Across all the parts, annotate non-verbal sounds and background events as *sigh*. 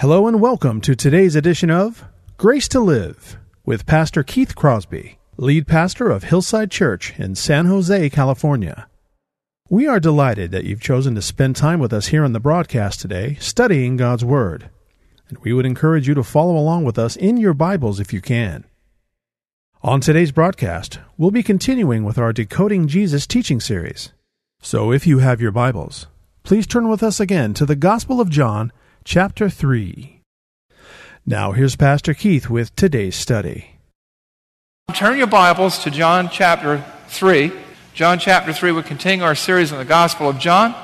Hello and welcome to today's edition of Grace to Live with Pastor Keith Crosby, lead pastor of Hillside Church in San Jose, California. We are delighted that you've chosen to spend time with us here on the broadcast today, studying God's Word. And we would encourage you to follow along with us in your Bibles if you can. On today's broadcast, we'll be continuing with our Decoding Jesus teaching series. So if you have your Bibles, please turn with us again to the Gospel of John chapter 3. Now, here's Pastor Keith with today's study. Turn your Bibles to John chapter 3. John chapter 3, we continue our series on the Gospel of John.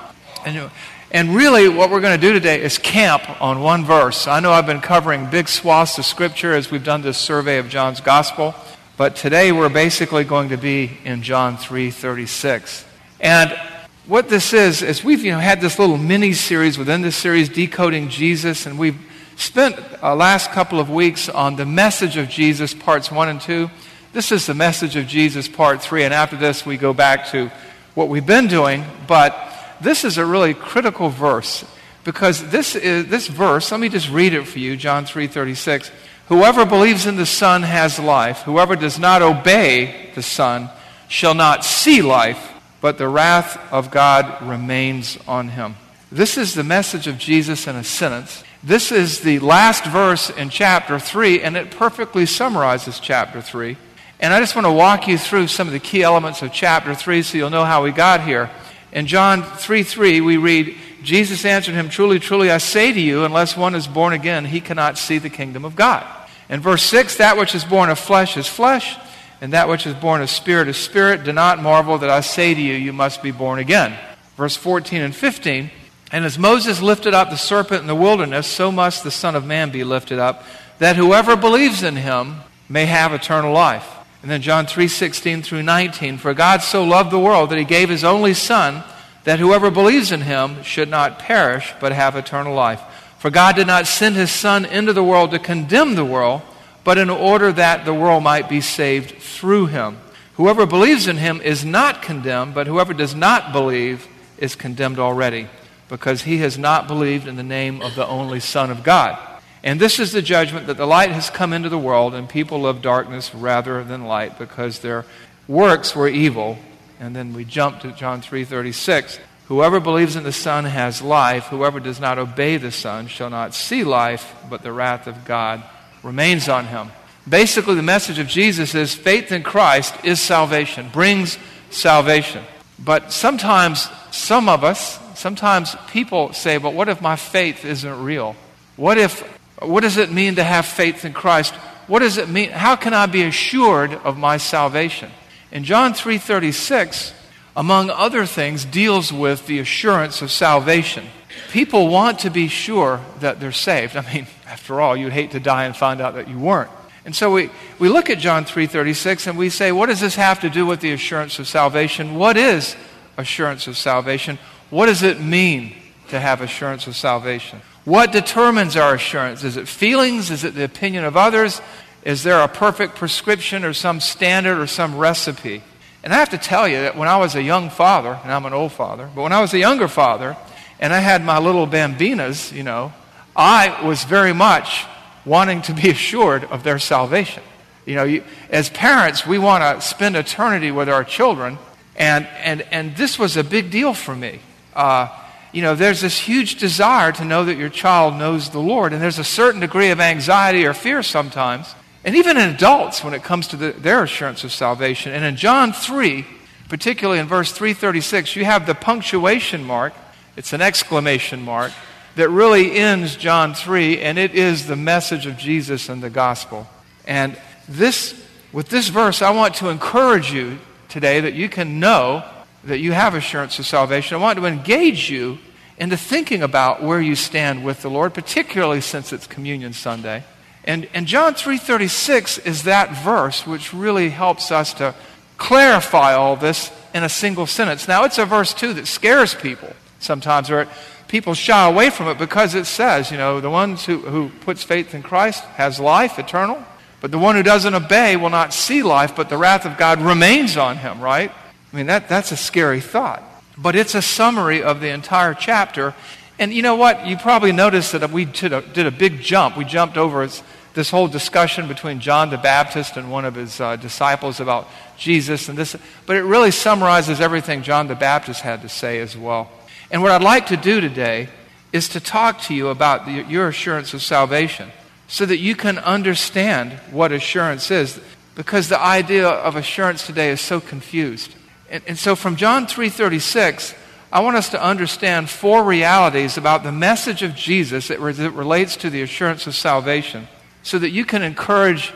And, and really, what we're going to do today is camp on one verse. I know I've been covering big swaths of Scripture as we've done this survey of John's Gospel, but today we're basically going to be in John 3.36. And what this is, is we've you know, had this little mini series within this series, Decoding Jesus, and we've spent our last couple of weeks on the message of Jesus, parts one and two. This is the message of Jesus, part three, and after this we go back to what we've been doing, but this is a really critical verse because this, is, this verse, let me just read it for you, John 3.36. Whoever believes in the Son has life. Whoever does not obey the Son shall not see life, but the wrath of God remains on him. This is the message of Jesus in a sentence. This is the last verse in chapter 3, and it perfectly summarizes chapter 3. And I just want to walk you through some of the key elements of chapter 3 so you'll know how we got here. In John 3 3, we read, Jesus answered him, Truly, truly, I say to you, unless one is born again, he cannot see the kingdom of God. In verse 6, that which is born of flesh is flesh and that which is born of spirit is spirit. Do not marvel that I say to you, you must be born again. Verse 14 and 15. And as Moses lifted up the serpent in the wilderness, so must the Son of Man be lifted up, that whoever believes in him may have eternal life. And then John 3:16 through 19, for God so loved the world that he gave his only son that whoever believes in him should not perish but have eternal life. For God did not send his son into the world to condemn the world, but in order that the world might be saved through him. Whoever believes in him is not condemned, but whoever does not believe is condemned already, because he has not believed in the name of the only Son of God. And this is the judgment that the light has come into the world, and people love darkness rather than light, because their works were evil. And then we jump to John 3:36. Whoever believes in the Son has life. Whoever does not obey the Son shall not see life, but the wrath of God remains on him. Basically, the message of Jesus is faith in Christ is salvation, brings salvation. But sometimes, some of us, sometimes people say, but what if my faith isn't real? What if, what does it mean to have faith in Christ? What does it mean? How can I be assured of my salvation? In John 3:36, among other things, deals with the assurance of salvation. People want to be sure that they're saved. *laughs* I mean, after all, you'd hate to die and find out that you weren't. And so we, we look at John 3.36 and we say, what does this have to do with the assurance of salvation? What is assurance of salvation? What does it mean to have assurance of salvation? What determines our assurance? Is it feelings? Is it the opinion of others? Is there a perfect prescription or some standard or some recipe? And I have to tell you that when I was a young father, and I'm an old father, but when I was a younger father, and I had my little bambinas, you know, I was very much wanting to be *laughs* assured of their salvation. You know, you, as parents, we want to spend eternity with our children, and, and, and this was a big deal for me. Uh, you know, there's this huge desire to know that your child knows the Lord, and there's a certain degree of anxiety or fear sometimes, and even in adults when it comes to the, their assurance of salvation. And in John 3, particularly in verse 336, you have the punctuation mark, it's an exclamation mark that really ends John 3, and it is the message of Jesus and the gospel. And this, with this verse, I want to encourage you today that you can know that you have assurance of salvation. I want to engage you into thinking about where you stand with the Lord, particularly since it's Communion Sunday. And, and John 3.36 is that verse which really helps us to clarify all this in a single sentence. Now, it's a verse, too, that scares people sometimes, or people shy away from it because it says, you know, the one who, who puts faith in Christ has life eternal, but the one who doesn't obey will not see life, but the wrath of God remains on him, right? I mean, that, that's a scary thought. But it's a summary of the entire chapter. And you know what? You probably noticed that we did a, did a big jump. We jumped over this whole discussion between John the Baptist and one of his uh, disciples about Jesus and this. But it really summarizes everything John the Baptist had to say as well. And what I'd like to do today is to talk to you about the, your assurance of salvation so that you can understand what assurance is because the idea of assurance today is so confused. And, and so from John 3:36, I want us to understand four realities about the message of Jesus that, re- that relates to the assurance of salvation so that you can encourage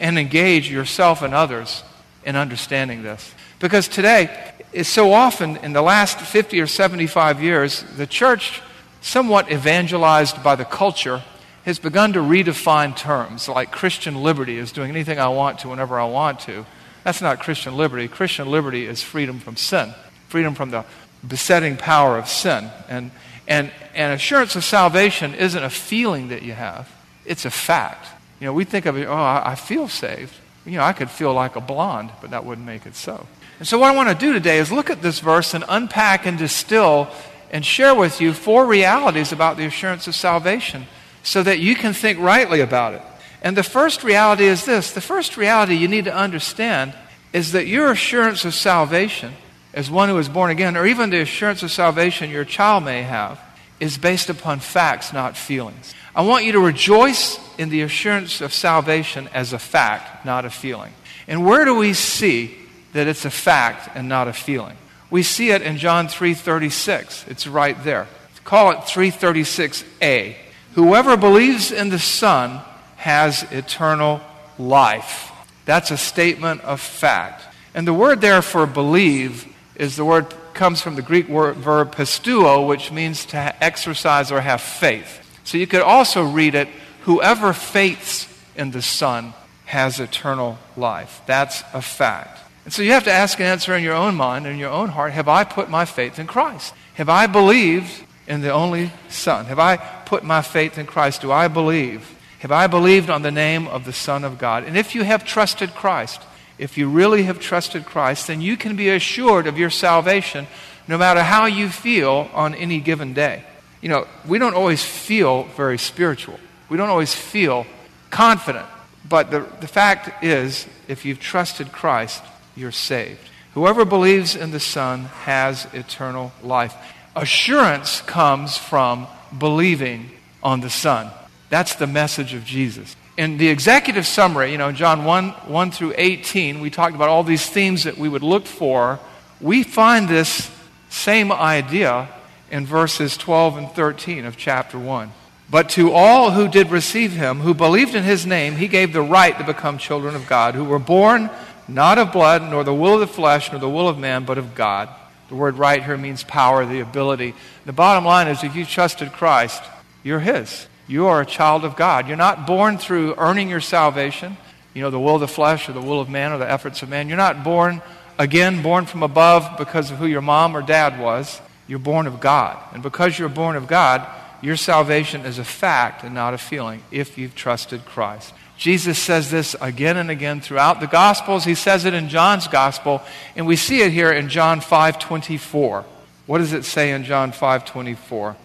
and engage yourself and others in understanding this. Because today, so often in the last 50 or 75 years, the church, somewhat evangelized by the culture, has begun to redefine terms like Christian liberty is doing anything I want to whenever I want to. That's not Christian liberty. Christian liberty is freedom from sin, freedom from the besetting power of sin. And, and, and assurance of salvation isn't a feeling that you have, it's a fact. You know, we think of it, oh, I feel saved. You know, I could feel like a blonde, but that wouldn't make it so. And so, what I want to do today is look at this verse and unpack and distill and share with you four realities about the assurance of salvation so that you can think rightly about it. And the first reality is this the first reality you need to understand is that your assurance of salvation, as one who is born again, or even the assurance of salvation your child may have, is based upon facts, not feelings. I want you to rejoice in the assurance of salvation as a fact, not a feeling. And where do we see that it's a fact and not a feeling? We see it in John 3:36. It's right there. Call it 336a. Whoever believes in the Son has eternal life. That's a statement of fact. And the word there for believe is the word comes from the Greek word, verb pisteuo, which means to exercise or have faith. So you could also read it, whoever faiths in the Son has eternal life. That's a fact. And so you have to ask and answer in your own mind and your own heart, have I put my faith in Christ? Have I believed in the only Son? Have I put my faith in Christ? Do I believe have I believed on the name of the Son of God? And if you have trusted Christ, if you really have trusted Christ, then you can be assured of your salvation no matter how you feel on any given day. You know, we don't always feel very spiritual, we don't always feel confident. But the, the fact is, if you've trusted Christ, you're saved. Whoever believes in the Son has eternal life. Assurance comes from believing on the Son. That's the message of Jesus. In the executive summary, you know, John 1, 1 through 18, we talked about all these themes that we would look for. We find this same idea in verses 12 and 13 of chapter 1. But to all who did receive him, who believed in his name, he gave the right to become children of God, who were born not of blood, nor the will of the flesh, nor the will of man, but of God. The word right here means power, the ability. The bottom line is if you trusted Christ, you're his. You are a child of God. You're not born through earning your salvation, you know, the will of the flesh or the will of man or the efforts of man. You're not born, again, born from above because of who your mom or dad was. You're born of God. And because you're born of God, your salvation is a fact and not a feeling if you've trusted Christ. Jesus says this again and again throughout the Gospels. He says it in John's Gospel, and we see it here in John 5:24. What does it say in John 5:24?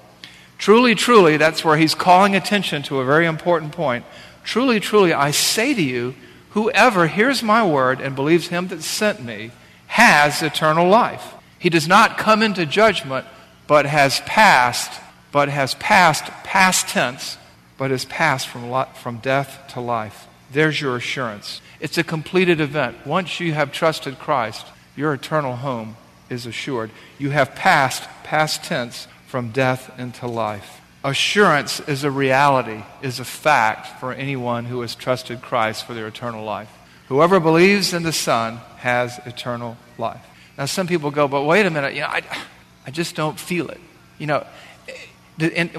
Truly, truly, that's where he's calling attention to a very important point. Truly, truly, I say to you, whoever hears my word and believes him that sent me has eternal life. He does not come into judgment, but has passed, but has passed, past tense, but has passed from, from death to life. There's your assurance. It's a completed event. Once you have trusted Christ, your eternal home is assured. You have passed, past tense, from death into life. Assurance is a reality, is a fact for anyone who has trusted Christ for their eternal life. Whoever believes in the Son has eternal life. Now, some people go, but wait a minute, you know, I, I just don't feel it. You know, And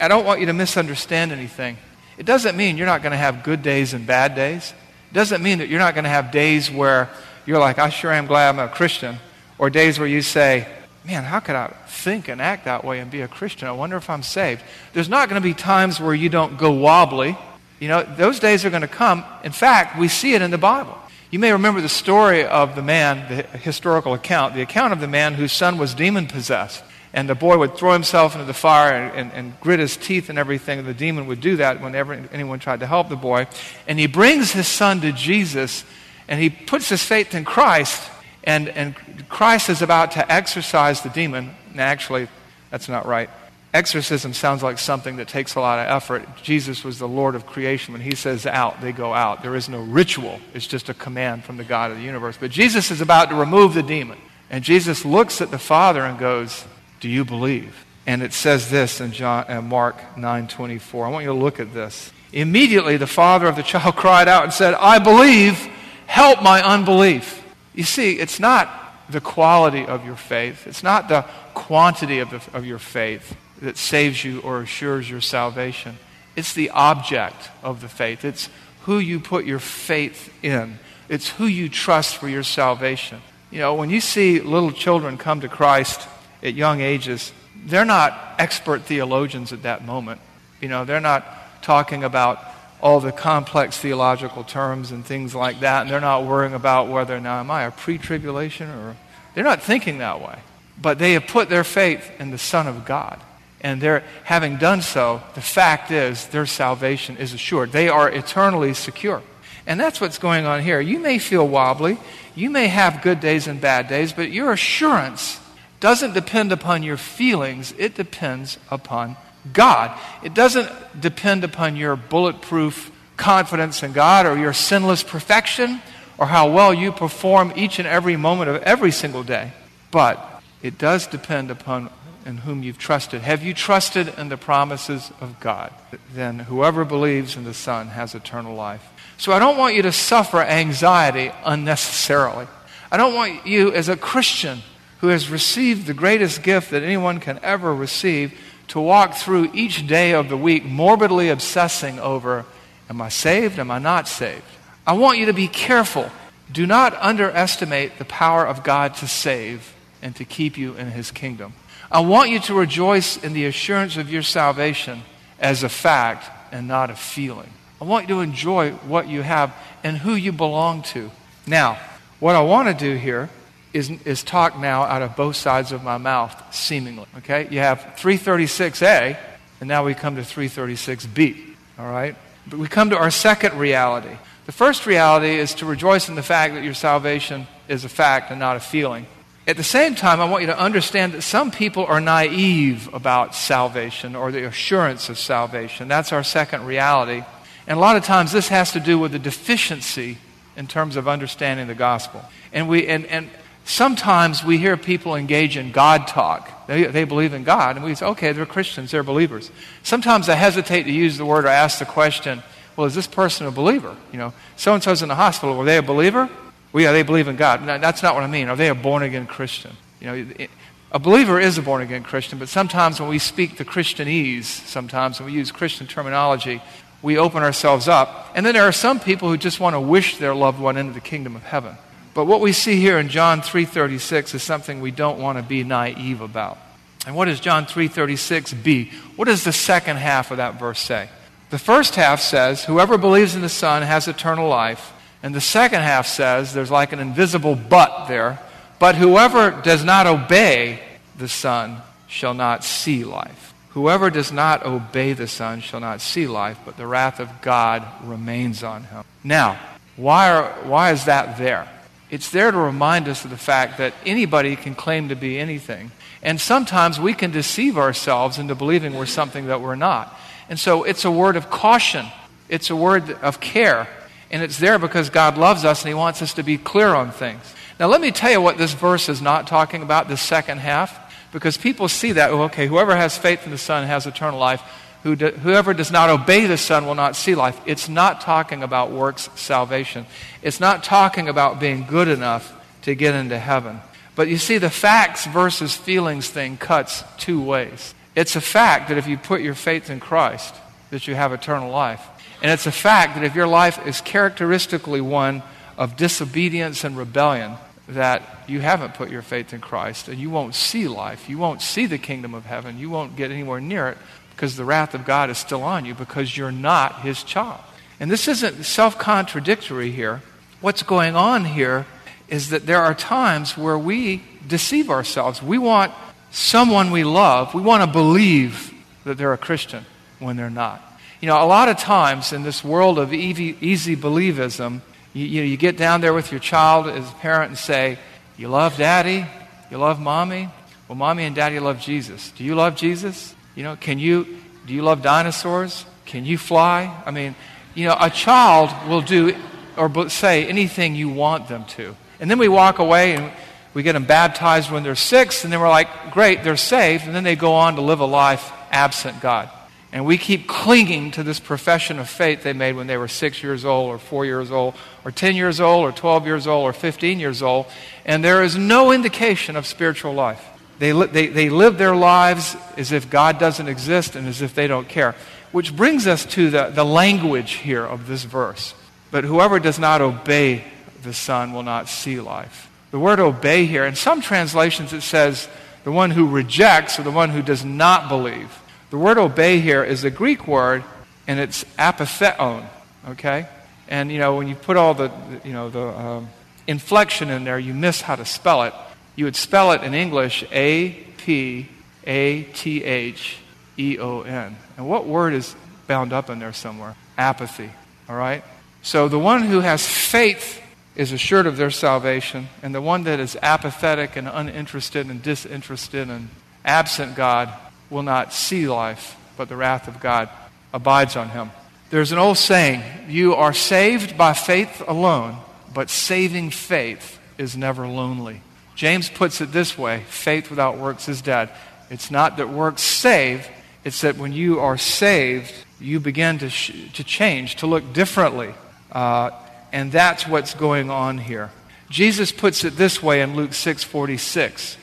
I don't want you to misunderstand anything. It doesn't mean you're not going to have good days and bad days. It doesn't mean that you're not going to have days where you're like, I sure am glad I'm a Christian, or days where you say, man, how could I think and act that way and be a Christian? I wonder if I'm saved. There's not going to be times where you don't go wobbly. You know, those days are going to come. In fact, we see it in the Bible. You may remember the story of the man, the historical account, the account of the man whose son was demon possessed. And the boy would throw himself into the fire and, and, and grit his teeth and everything. And the demon would do that whenever anyone tried to help the boy. And he brings his son to Jesus and he puts his faith in Christ. And, and Christ is about to exorcise the demon. And actually, that's not right. Exorcism sounds like something that takes a lot of effort. Jesus was the Lord of creation. When he says out, they go out. There is no ritual, it's just a command from the God of the universe. But Jesus is about to remove the demon. And Jesus looks at the Father and goes, Do you believe? And it says this in John, uh, Mark 9:24. I want you to look at this. Immediately the father of the child *laughs* cried out and said, "I believe, help my unbelief." You see, it's not the quality of your faith. It's not the quantity of, the, of your faith that saves you or assures your salvation. It's the object of the faith. It's who you put your faith in. It's who you trust for your salvation. You know, when you see little children come to Christ at young ages, they're not expert theologians at that moment. You know, they're not talking about all the complex theological terms and things like that, and they're not worrying about whether now am I a pre-tribulation or they're not thinking that way. But they have put their faith in the Son of God. And having done so, the fact is their salvation is assured. They are eternally secure. And that's what's going on here. You may feel wobbly, you may have good days and bad days, but your assurance doesn't depend upon your feelings, it depends upon God. It doesn't depend upon your bulletproof confidence in God or your sinless perfection or how well you perform each and every moment of every single day. But it does depend upon in whom you've trusted. Have you trusted in the promises of God? Then whoever believes in the Son has eternal life. So I don't want you to suffer anxiety unnecessarily. I don't want you, as a Christian who has received the greatest gift that anyone can ever receive, to walk through each day of the week morbidly obsessing over Am I saved? Am I not saved? I want you to be careful. Do not underestimate the power of God to save and to keep you in his kingdom. I want you to rejoice in the assurance of your salvation as a fact and not a feeling. I want you to enjoy what you have and who you belong to. Now, what I want to do here is, is talk now out of both sides of my mouth, seemingly. Okay? You have 336A, and now we come to 336B. All right? But we come to our second reality. The first reality is to rejoice in the fact that your salvation is a fact and not a feeling. At the same time, I want you to understand that some people are naive about salvation or the assurance of salvation. That's our second reality. And a lot of times this has to do with the deficiency in terms of understanding the gospel. And, we, and, and sometimes we hear people engage in God talk. They, they believe in God, and we say, okay, they're Christians, they're believers. Sometimes I hesitate to use the word or ask the question, well, is this person a believer? You know, so and so's in the hospital. Were they a believer? Well, yeah, they believe in God. No, that's not what I mean. Are they a born again Christian? You know, a believer is a born again Christian, but sometimes when we speak the Christianese, sometimes when we use Christian terminology, we open ourselves up. And then there are some people who just want to wish their loved one into the kingdom of heaven. But what we see here in John 3:36 is something we don't want to be naive about. And what does John 3:36 be? What does the second half of that verse say? The first half says, "Whoever believes in the Son has eternal life." And the second half says, there's like an invisible but there, "But whoever does not obey the Son shall not see life." Whoever does not obey the Son shall not see life, but the wrath of God remains on him. Now, why, are, why is that there? It's there to remind us of the fact that anybody can claim to be anything. And sometimes we can deceive ourselves into believing we're something that we're not. And so it's a word of caution, it's a word of care. And it's there because God loves us and He wants us to be clear on things. Now, let me tell you what this verse is not talking about, the second half, because people see that, oh, okay, whoever has faith in the Son has eternal life. Whoever does not obey the Son will not see life. It's not talking about works salvation. It's not talking about being good enough to get into heaven. But you see, the facts versus feelings thing cuts two ways. It's a fact that if you put your faith in Christ, that you have eternal life. And it's a fact that if your life is characteristically one of disobedience and rebellion, that you haven't put your faith in Christ and you won't see life. You won't see the kingdom of heaven. You won't get anywhere near it because the wrath of God is still on you because you're not his child. And this isn't self contradictory here. What's going on here is that there are times where we deceive ourselves. We want someone we love, we want to believe that they're a Christian when they're not. You know, a lot of times in this world of easy, easy believism, you, you, know, you get down there with your child as a parent and say, You love daddy? You love mommy? Well, mommy and daddy love Jesus. Do you love Jesus? You know, can you, do you love dinosaurs? Can you fly? I mean, you know, a child will do or say anything you want them to. And then we walk away and we get them baptized when they're six, and then we're like, great, they're saved, and then they go on to live a life absent God. And we keep clinging to this profession of faith they made when they were six years old, or four years old, or 10 years old, or 12 years old, or 15 years old, and there is no indication of spiritual life. They, li- they, they live their lives as if God doesn't exist and as if they don't care. Which brings us to the, the language here of this verse. But whoever does not obey the Son will not see life. The word obey here, in some translations it says the one who rejects or the one who does not believe. The word obey here is a Greek word, and it's apatheon, okay? And, you know, when you put all the, you know, the um, inflection in there, you miss how to spell it. You would spell it in English A P A T H E O N. And what word is bound up in there somewhere? Apathy, all right? So the one who has faith is assured of their salvation, and the one that is apathetic and uninterested and disinterested and absent God will not see life, but the wrath of God abides on him. There's an old saying you are saved by faith alone, but saving faith is never lonely. James puts it this way faith without works is dead. It's not that works save, it's that when you are saved, you begin to, sh- to change, to look differently. Uh, and that's what's going on here. Jesus puts it this way in Luke 6 46.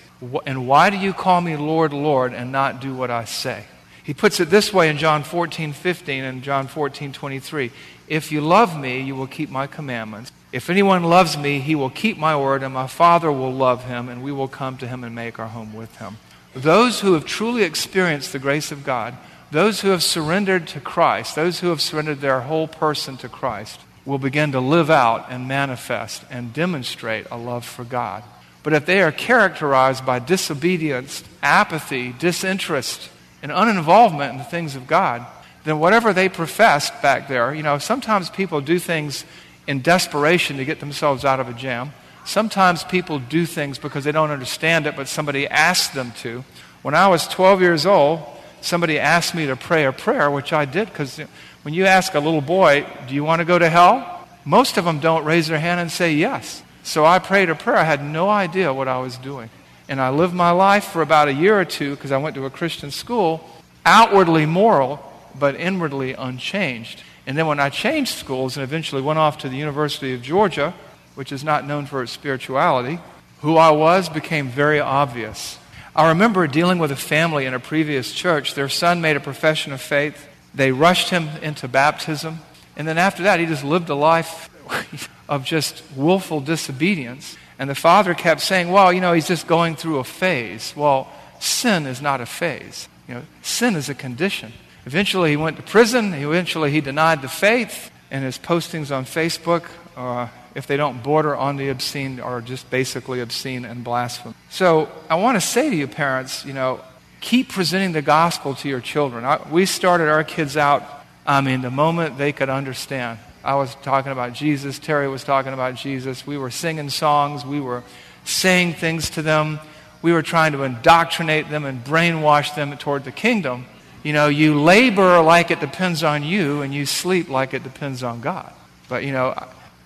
And why do you call me Lord, Lord, and not do what I say? He puts it this way in John 14, 15 and John 14, 23. If you love me, you will keep my commandments. If anyone loves me, he will keep my word, and my Father will love him, and we will come to him and make our home with him. Those who have truly experienced the grace of God, those who have surrendered to Christ, those who have surrendered their whole person to Christ, will begin to live out and manifest and demonstrate a love for God. But if they are characterized by disobedience, apathy, disinterest, and uninvolvement in the things of God, then whatever they professed back there, you know, sometimes people do things in desperation to get themselves out of a jam. Sometimes people do things because they don't understand it, but somebody asked them to. When I was 12 years old, somebody asked me to pray a prayer, which I did because when you ask a little boy, Do you want to go to hell? Most of them don't raise their hand and say yes. So I prayed a prayer. I had no idea what I was doing. And I lived my life for about a year or two because I went to a Christian school, outwardly moral, but inwardly unchanged. And then when I changed schools and eventually went off to the University of Georgia, which is not known for its spirituality, who I was became very obvious. I remember dealing with a family in a previous church. Their son made a profession of faith. They rushed him into baptism. And then after that, he just lived a life *laughs* of just willful disobedience. And the father kept saying, well, you know, he's just going through a phase. Well, sin is not a phase. You know, sin is a condition. Eventually, he went to prison. Eventually, he denied the faith. And his postings on Facebook, uh, if they don't border on the obscene, are just basically obscene and blasphemous. So, I want to say to you, parents, you know, keep presenting the gospel to your children. I, we started our kids out, I mean, the moment they could understand. I was talking about Jesus. Terry was talking about Jesus. We were singing songs. We were saying things to them. We were trying to indoctrinate them and brainwash them toward the kingdom. You know, you labor like it depends on you, and you sleep like it depends on God. But, you know,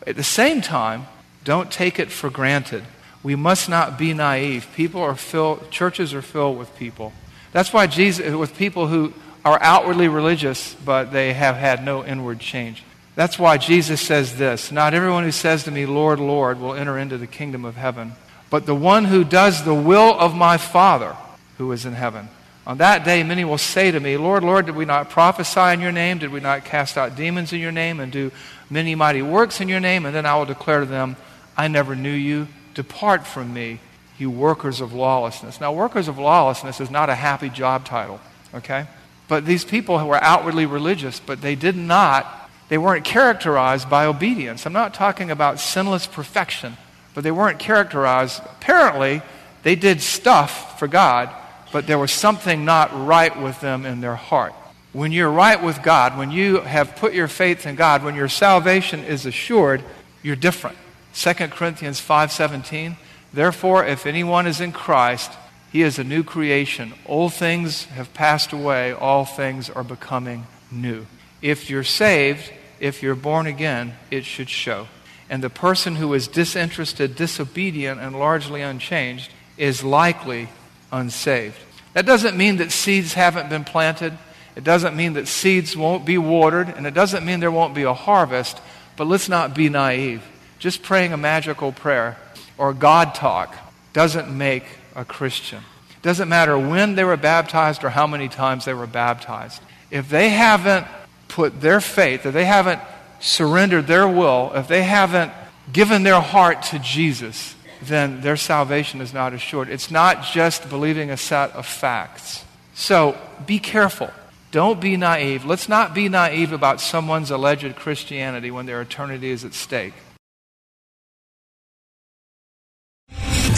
at the same time, don't take it for granted. We must not be naive. People are filled, churches are filled with people. That's why Jesus, with people who are outwardly religious, but they have had no inward change. That's why Jesus says this Not everyone who says to me, Lord, Lord, will enter into the kingdom of heaven, but the one who does the will of my Father who is in heaven. On that day, many will say to me, Lord, Lord, did we not prophesy in your name? Did we not cast out demons in your name and do many mighty works in your name? And then I will declare to them, I never knew you. Depart from me, you workers of lawlessness. Now, workers of lawlessness is not a happy job title, okay? But these people who were outwardly religious, but they did not, they weren't characterized by obedience. I'm not talking about sinless perfection, but they weren't characterized. Apparently, they did stuff for God but there was something not right with them in their heart. When you're right with God, when you have put your faith in God, when your salvation is assured, you're different. 2 Corinthians 5:17 Therefore if anyone is in Christ, he is a new creation. Old things have passed away, all things are becoming new. If you're saved, if you're born again, it should show. And the person who is disinterested, disobedient, and largely unchanged is likely unsaved. That doesn't mean that seeds haven't been planted. It doesn't mean that seeds won't be watered. And it doesn't mean there won't be a harvest. But let's not be naive. Just praying a magical prayer or God talk doesn't make a Christian. It doesn't matter when they were baptized or how many times they were baptized. If they haven't put their faith, if they haven't surrendered their will, if they haven't given their heart to Jesus, then their salvation is not assured. It's not just believing a set of facts. So be careful. Don't be naive. Let's not be naive about someone's alleged Christianity when their eternity is at stake.